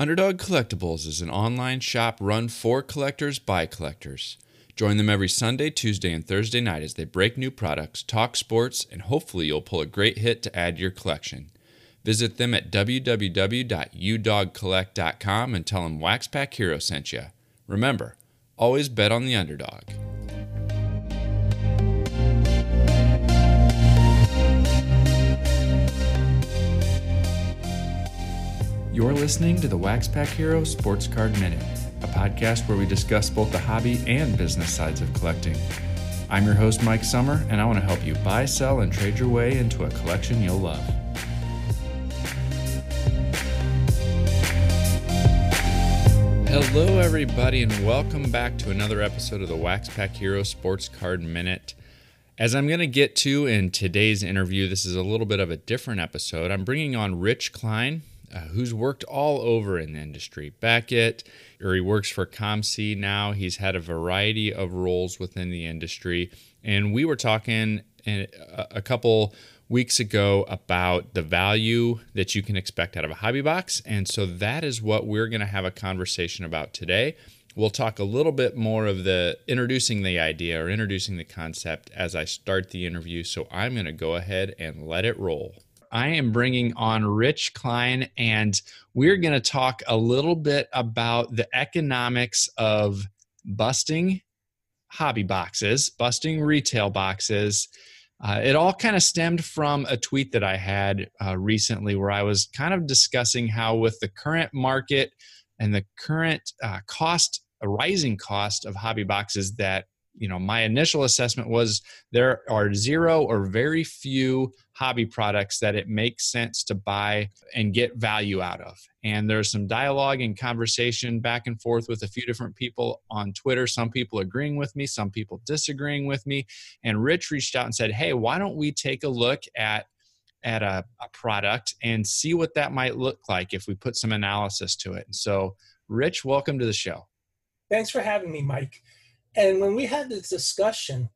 Underdog Collectibles is an online shop run for collectors by collectors. Join them every Sunday, Tuesday, and Thursday night as they break new products, talk sports, and hopefully you'll pull a great hit to add to your collection. Visit them at www.udogcollect.com and tell them Waxpack Hero sent you. Remember, always bet on the underdog. You're listening to the Waxpack Hero Sports Card Minute, a podcast where we discuss both the hobby and business sides of collecting. I'm your host, Mike Summer, and I want to help you buy, sell, and trade your way into a collection you'll love. Hello, everybody, and welcome back to another episode of the Waxpack Hero Sports Card Minute. As I'm going to get to in today's interview, this is a little bit of a different episode. I'm bringing on Rich Klein, uh, who's worked all over in the industry. Beckett, or he works for COMC now. He's had a variety of roles within the industry. And we were talking a, a couple weeks ago about the value that you can expect out of a hobby box. And so that is what we're going to have a conversation about today. We'll talk a little bit more of the introducing the idea or introducing the concept as I start the interview. So I'm going to go ahead and let it roll. I am bringing on Rich Klein, and we're going to talk a little bit about the economics of busting hobby boxes, busting retail boxes. Uh, it all kind of stemmed from a tweet that I had uh, recently where I was kind of discussing how, with the current market and the current uh, cost, rising cost of hobby boxes, that you know my initial assessment was there are zero or very few hobby products that it makes sense to buy and get value out of. And there's some dialogue and conversation back and forth with a few different people on twitter. Some people agreeing with me some people disagreeing with me. And rich reached out and said hey why don't we take a look at at a, a product and see what that might look like if we put some analysis to it? And so rich welcome to the show. Thanks for having me mike and when we had this discussion,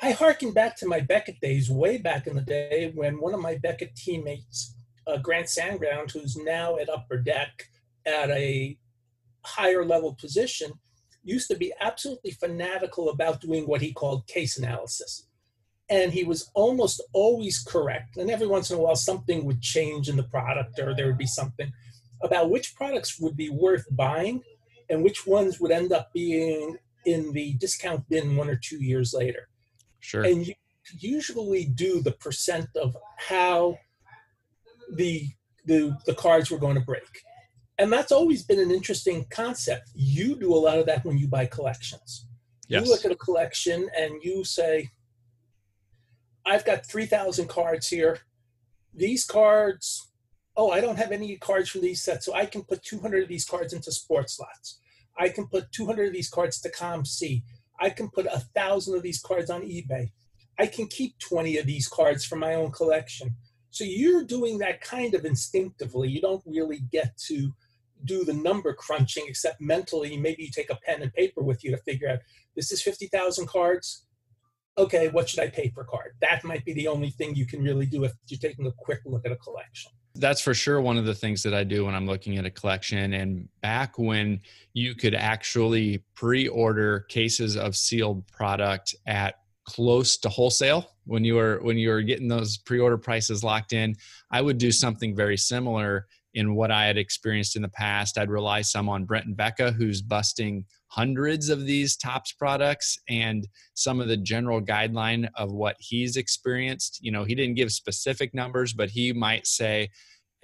I harkened back to my Beckett days, way back in the day when one of my Beckett teammates, uh, Grant Sandground, who's now at Upper Deck at a higher level position, used to be absolutely fanatical about doing what he called case analysis. And he was almost always correct. And every once in a while, something would change in the product or there would be something about which products would be worth buying and which ones would end up being in the discount bin one or two years later. Sure. And you usually do the percent of how the the the cards were going to break. And that's always been an interesting concept. You do a lot of that when you buy collections. Yes. You look at a collection and you say, I've got 3,000 cards here. These cards, oh, I don't have any cards from these sets, so I can put 200 of these cards into SportLots. I can put 200 of these cards to COMC. I can put a thousand of these cards on eBay. I can keep 20 of these cards for my own collection. So you're doing that kind of instinctively. You don't really get to do the number crunching except mentally. Maybe you take a pen and paper with you to figure out this is 50,000 cards. Okay, what should I pay per card? That might be the only thing you can really do if you're taking a quick look at a collection. That's for sure one of the things that I do when I'm looking at a collection. And back when you could actually pre order cases of sealed product at close to wholesale when you were when you were getting those pre-order prices locked in i would do something very similar in what i had experienced in the past i'd rely some on brent and becca who's busting hundreds of these Topps products and some of the general guideline of what he's experienced. You know, he didn't give specific numbers, but he might say,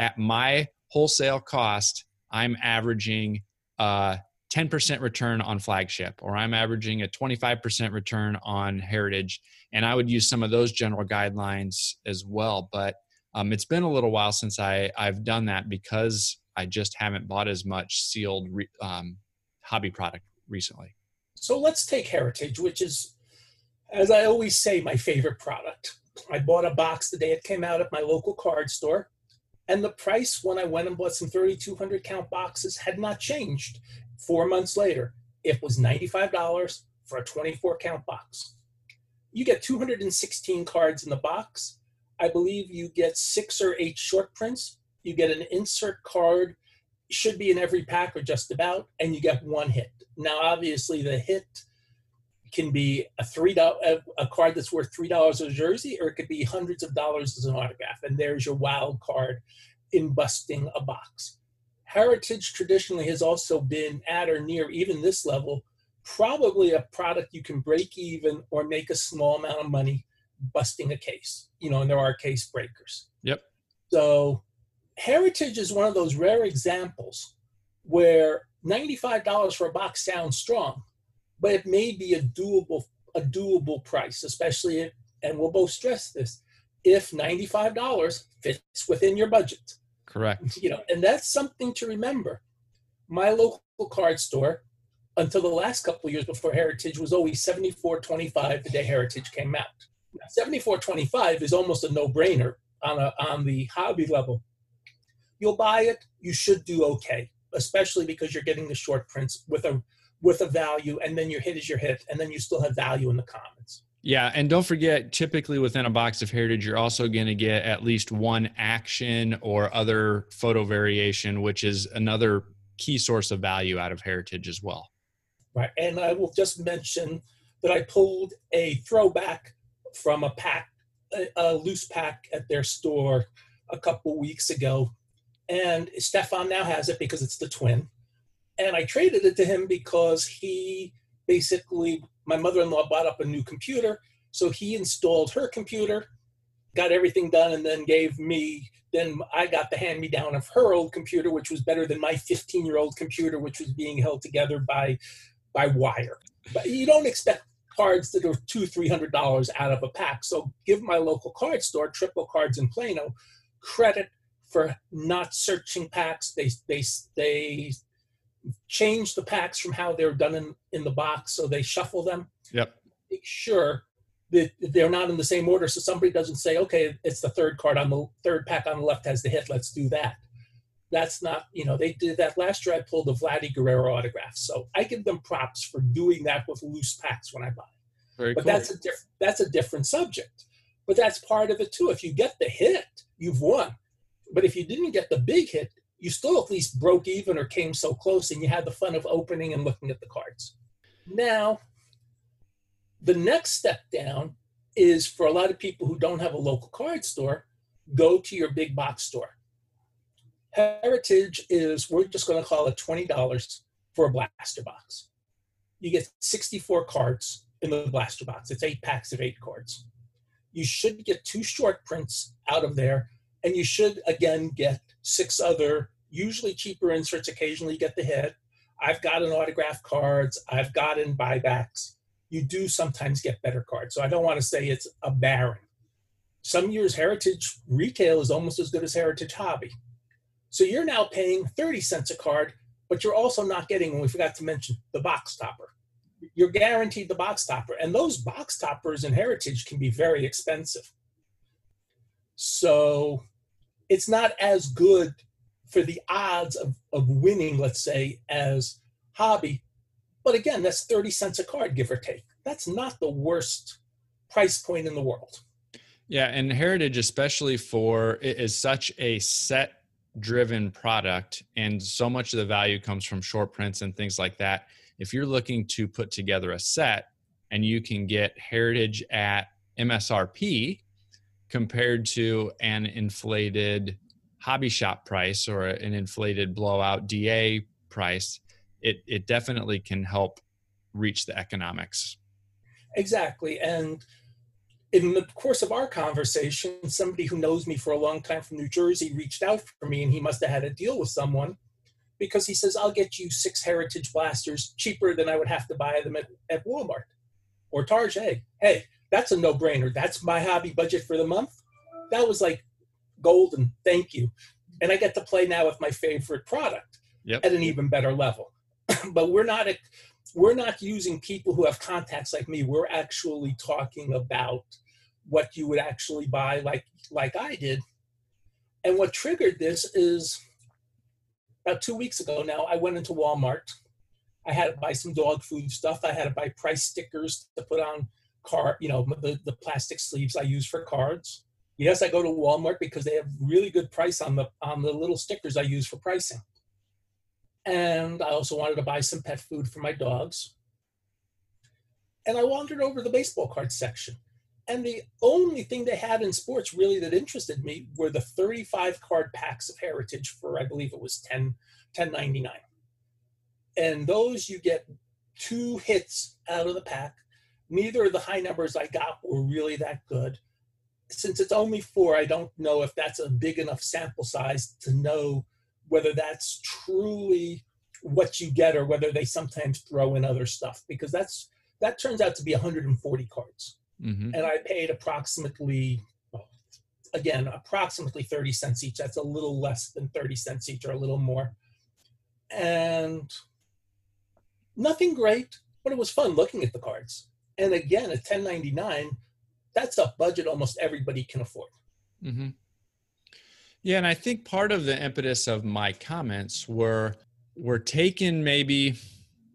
at my wholesale cost, I'm averaging uh, a 10% return on flagship, or I'm averaging a 25% return on heritage. And I would use some of those general guidelines as well. But um, it's been a little while since I, I've done that because I just haven't bought as much sealed um, hobby product recently? So let's take Heritage, which is, as I always say, my favorite product. I bought a box the day it came out at my local card store, and the price when I went and bought some 3,200 count boxes had not changed. Four months later, it was $95 for a 24 count box. You get 216 cards in the box. I believe you get six or eight short prints. You get an insert card should be in every pack or just about, and you get one hit. Now, obviously, the hit can be a three dollar a card that's worth three dollars a jersey, or it could be hundreds of dollars as an autograph. And there's your wild card in busting a box. Heritage traditionally has also been at or near even this level, probably a product you can break even or make a small amount of money busting a case. You know, and there are case breakers. Yep. So Heritage is one of those rare examples where $95 for a box sounds strong, but it may be a doable a doable price, especially if, and we'll both stress this, if $95 fits within your budget. Correct. You know, and that's something to remember. My local card store, until the last couple of years before Heritage, was always 74.25 the day Heritage came out. 74.25 is almost a no-brainer on a on the hobby level. You'll buy it, you should do okay, especially because you're getting the short prints with a with a value, and then your hit is your hit, and then you still have value in the commons. Yeah, and don't forget, typically within a box of Heritage, you're also going to get at least one action or other photo variation, which is another key source of value out of Heritage as well. Right, and I will just mention that I pulled a throwback from a pack, a, a loose pack at their store a couple weeks ago, and Stefan now has it because it's the twin and I traded it to him because he basically my mother-in-law bought up a new computer, so he installed her computer, got everything done, and then gave me. Then I got the hand-me-down of her old computer, which was better than my 15-year-old computer, which was being held together by by wire. But you don't expect cards that are two, three hundred dollars out of a pack. So give my local card store, Triple Cards in Plano, credit for not searching packs. They they they change the packs from how they're done in, in the box so they shuffle them. Yep. Make sure that they're not in the same order so somebody doesn't say, okay, it's the third card on the third pack on the left has the hit, let's do that. That's not, you know, they did that last year. I pulled a Vladdy Guerrero autograph. So I give them props for doing that with loose packs when I buy. Very but cool. that's a different that's a different subject. But that's part of it too. If you get the hit, you've won. But if you didn't get the big hit, you still at least broke even or came so close and you had the fun of opening and looking at the cards. Now, the next step down is for a lot of people who don't have a local card store, go to your big box store. Heritage is, we're just going to call it $20 for a blaster box. You get 64 cards in the blaster box. It's eight packs of eight cards. You should get two short prints out of there, and you should again get six other, usually cheaper inserts. Occasionally, get the hit. I've gotten autograph cards. I've gotten buybacks. You do sometimes get better cards. So I don't want to say it's a barren. Some years, Heritage retail is almost as good as Heritage Hobby. So you're now paying 30 cents a card, but you're also not getting, and we forgot to mention, the box topper. You're guaranteed the box topper. And those box toppers in Heritage can be very expensive. So it's not as good for the odds of, of winning, let's say, as hobby. But again, that's 30 cents a card, give or take. That's not the worst price point in the world. Yeah, and Heritage, especially for it is such a set driven product, and so much of the value comes from short prints and things like that. If you're looking to put together a set and you can get Heritage at MSRP, compared to an inflated hobby shop price or an inflated blowout DA price, it, it definitely can help reach the economics. Exactly. And in the course of our conversation, somebody who knows me for a long time from New Jersey reached out for me and he must have had a deal with someone because he says, I'll get you six Heritage blasters cheaper than I would have to buy them at, at Walmart or Target. Hey, that's a no brainer. That's my hobby budget for the month. That was like golden. Thank you. And I get to play now with my favorite product yep. at an even better level. but we're not a, we're not using people who have contacts like me. We're actually talking about what you would actually buy like like I did. And what triggered this is about two weeks ago now, I went into Walmart. I had to buy some dog food stuff. I had to buy price stickers to put on car, you know, the, the plastic sleeves I use for cards. Yes, I go to Walmart because they have really good price on the on the little stickers I use for pricing. And I also wanted to buy some pet food for my dogs. And I wandered over the baseball card section. And the only thing they had in sports really that interested me were the 35 card packs of Heritage for, I believe it was 10, 1099. And those you get two hits out of the pack. Neither of the high numbers I got were really that good. Since it's only four, I don't know if that's a big enough sample size to know whether that's truly what you get or whether they sometimes throw in other stuff because that's that turns out to be 140 cards. Mm-hmm. and i paid approximately again approximately 30 cents each. That's a little less than 30 cents each or a little more. And nothing great but it was fun looking at the cards. And again at 1099 that's a budget almost everybody can afford. Mm-hmm. Yeah, and I think part of the impetus of my comments were were taken maybe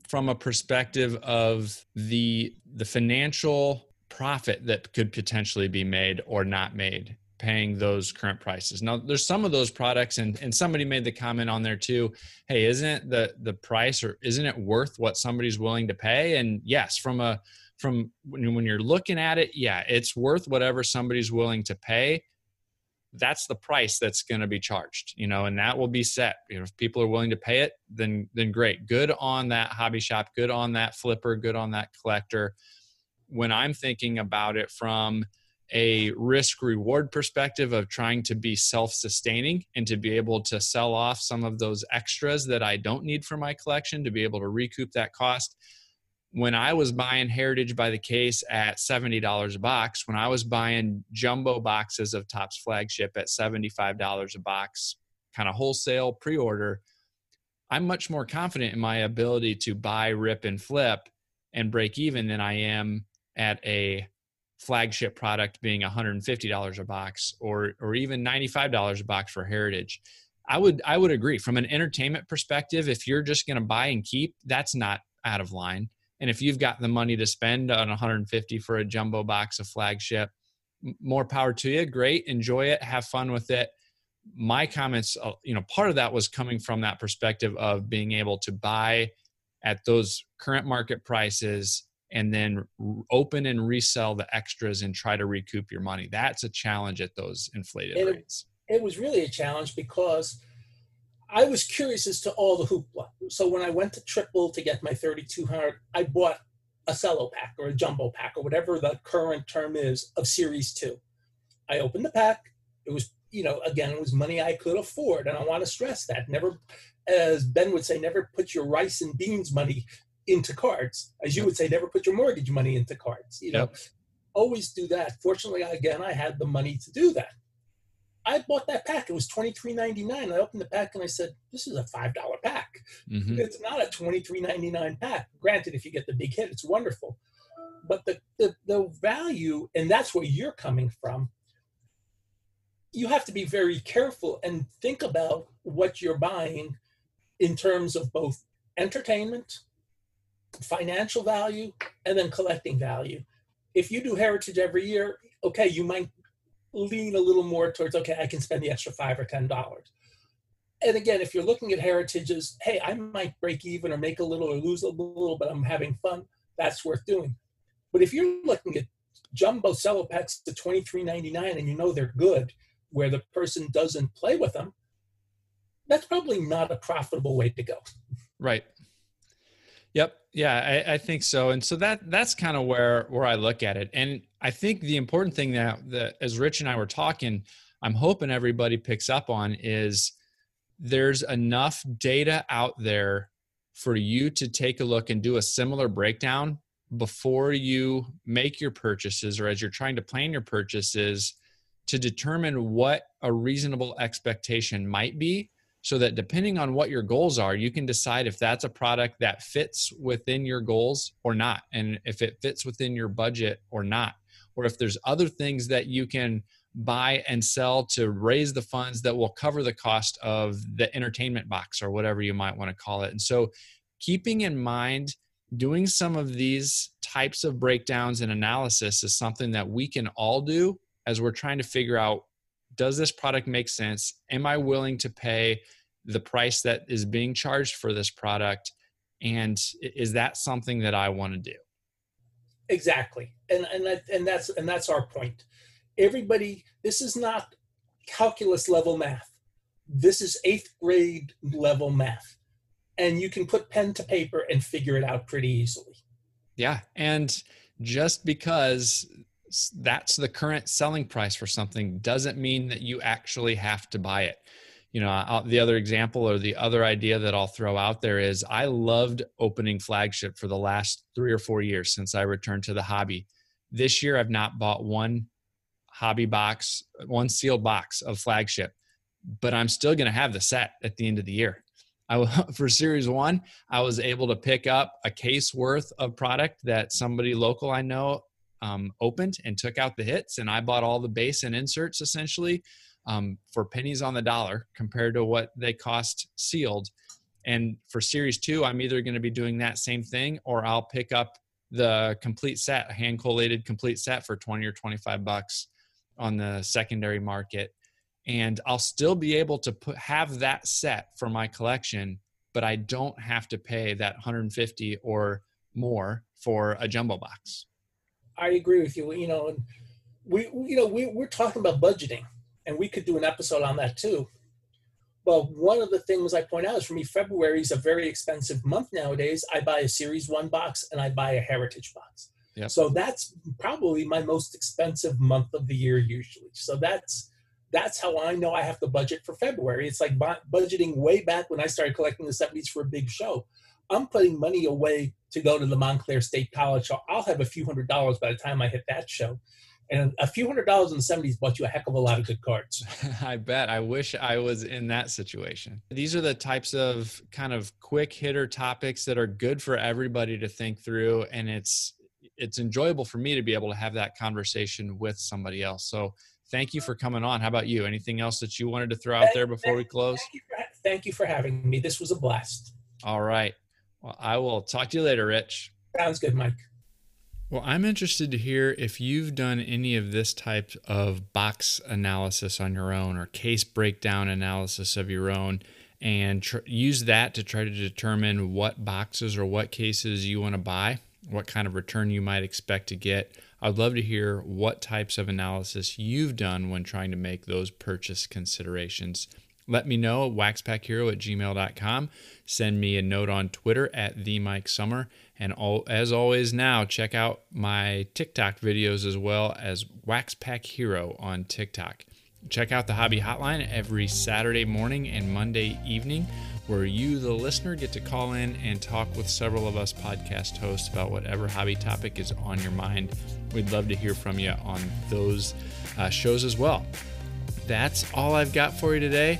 from a perspective of the the financial profit that could potentially be made or not made paying those current prices. Now there's some of those products and and somebody made the comment on there too, hey, isn't the the price or isn't it worth what somebody's willing to pay? And yes, from a from when, when you're looking at it, yeah, it's worth whatever somebody's willing to pay that's the price that's going to be charged you know and that will be set. You know if people are willing to pay it then then great. Good on that hobby shop good on that flipper good on that collector. When i'm thinking about it from a risk reward perspective of trying to be self sustaining and to be able to sell off some of those extras that I don't need for my collection to be able to recoup that cost when I was buying Heritage by the case at $70 a box, when I was buying jumbo boxes of Topps flagship at $75 a box, kind of wholesale pre order, I'm much more confident in my ability to buy, rip, and flip and break even than I am at a flagship product being $150 a box or or even $95 a box for heritage. I would I would agree from an entertainment perspective if you're just going to buy and keep that's not out of line. And if you've got the money to spend on 150 for a jumbo box of flagship, more power to you. Great, enjoy it, have fun with it. My comments, uh, you know, part of that was coming from that perspective of being able to buy at those current market prices and then open and resell the extras and try to recoup your money. That's a challenge at those inflated it, rates. It was really a challenge because I was curious as to all the hoopla. So when I went to Triple to get my 3200, I bought a cello pack or a jumbo pack or whatever the current term is of Series 2. I opened the pack. It was, you know, again, it was money I could afford. And I want to stress that. Never, as Ben would say, never put your rice and beans money into cards. As you would say, never put your mortgage money into cards. You know, yep. always do that. Fortunately, again, I had the money to do that. I bought that pack. It was twenty three ninety nine. I opened the pack and I said, "This is a five dollar pack. Mm-hmm. It's not a twenty three ninety nine pack. Granted, if you get the big hit, it's wonderful, but the, the the value, and that's where you're coming from. You have to be very careful and think about what you're buying in terms of both entertainment, financial value, and then collecting value. If you do heritage every year, okay, you might lean a little more towards okay, I can spend the extra five or ten dollars. And again, if you're looking at heritages, hey, I might break even or make a little or lose a little, but I'm having fun. That's worth doing. But if you're looking at jumbo cello packs to twenty three ninety nine and you know they're good, where the person doesn't play with them, that's probably not a profitable way to go. Right. Yep. Yeah, I, I, think so. And so that that's kind of where where I look at it. And I think the important thing that that as Rich and I were talking, I'm hoping everybody picks up on is there's enough data out there for you to take a look and do a similar breakdown before you make your purchases or as you're trying to plan your purchases to determine what a reasonable expectation might be so that depending on what your goals are, you can decide if that's a product that fits within your goals or not, and if it fits within your budget or not, or if there's other things that you can buy and sell to raise the funds that will cover the cost of the entertainment box or whatever you might want to call it. And so, keeping in mind doing some of these types of breakdowns and analysis is something that we can all do as we're trying to figure out does this product make sense? Am I willing to pay the price that is being charged for this product and is that something that i want to do exactly. And and that, and that's and that's our point. Everybody this is not calculus level math. This is eighth grade level math. And you can put pen to paper and figure it out pretty easily. Yeah. And just because that's the current selling price for something doesn't mean that you actually have to buy it you know I'll, the other example or the other idea that i'll throw out there is i loved opening flagship for the last three or four years since i returned to the hobby. This year i've not bought one hobby box one sealed box of flagship but i'm still going to have the set at the end of the year. I, for series one i was able to pick up a case worth of product that somebody local i know um, opened and took out the hits and i bought all the base and inserts essentially um, for pennies on the dollar compared to what they cost sealed. And for series two, I'm either going to be doing that same thing or I'll pick up the complete set, hand collated complete set for 20 or 25 bucks on the secondary market. And I'll still be able to put, have that set for my collection, but I don't have to pay that 150 or more for a jumbo box. I agree with you. You know, we, you know, we, we're talking about budgeting and we could do an episode on that too. Well, one of the things I point out is for me, February is a very expensive month nowadays. I buy a Series 1 box and I buy a Heritage box. Yep. So that's probably my most expensive month of the year usually. So that's that's how I know I have to budget for February. It's like budgeting way back when I started collecting the 70s for a big show. I'm putting money away to go to the Montclair State College show. I'll have a few hundred dollars by the time I hit that show and a few hundred dollars in the 70s bought you a heck of a lot of good cards. I bet. I wish I was in that situation. These are the types of kind of quick hitter topics that are good for everybody to think through and it's it's enjoyable for me to be able to have that conversation with somebody else. So thank you for coming on. How about you? Anything else that you wanted to throw out there before we close? Thank you, for, thank you for having me. This was a blast. All right. Well, I will talk to you later, Rich. Sounds good, Mike. Well, I'm interested to hear if you've done any of this type of box analysis on your own or case breakdown analysis of your own and tr- use that to try to determine what boxes or what cases you want to buy, what kind of return you might expect to get. I'd love to hear what types of analysis you've done when trying to make those purchase considerations. Let me know at waxpackhero at gmail.com. Send me a note on Twitter at the Mike Summer. And all, as always, now check out my TikTok videos as well as Waxpack Hero on TikTok. Check out the Hobby Hotline every Saturday morning and Monday evening, where you, the listener, get to call in and talk with several of us podcast hosts about whatever hobby topic is on your mind. We'd love to hear from you on those uh, shows as well. That's all I've got for you today.